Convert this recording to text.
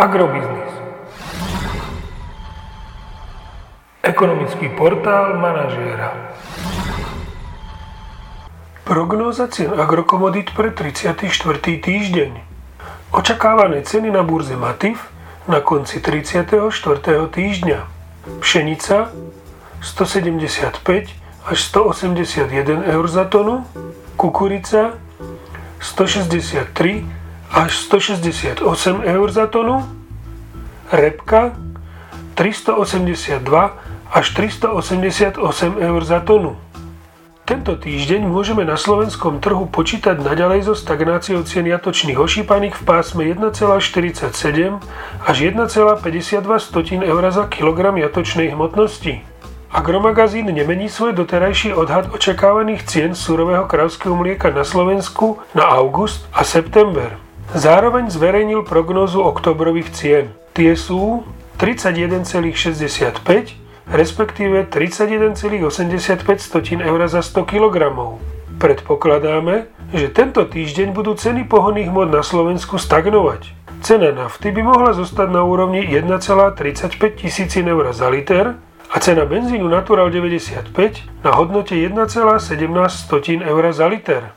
Agrobiznis. Ekonomický portál manažéra. Prognóza cien agrokomodít pre 34. týždeň. Očakávané ceny na burze Matif na konci 34. týždňa. Pšenica 175 až 181 eur za tonu, kukurica 163 až 168 eur za tonu, repka 382 až 388 eur za tonu. Tento týždeň môžeme na slovenskom trhu počítať naďalej so stagnáciou cien jatočných ošípaných v pásme 1,47 až 1,52 eur za kilogram jatočnej hmotnosti. Agromagazín nemení svoj doterajší odhad očakávaných cien surového kravského mlieka na Slovensku na august a september. Zároveň zverejnil prognózu oktobrových cien. Tie sú 31,65 respektíve 31,85 eur za 100 kg. Predpokladáme, že tento týždeň budú ceny pohonných hmot na Slovensku stagnovať. Cena nafty by mohla zostať na úrovni 1,35 tisícin eur za liter a cena benzínu Natural 95 na hodnote 1,17 eur za liter.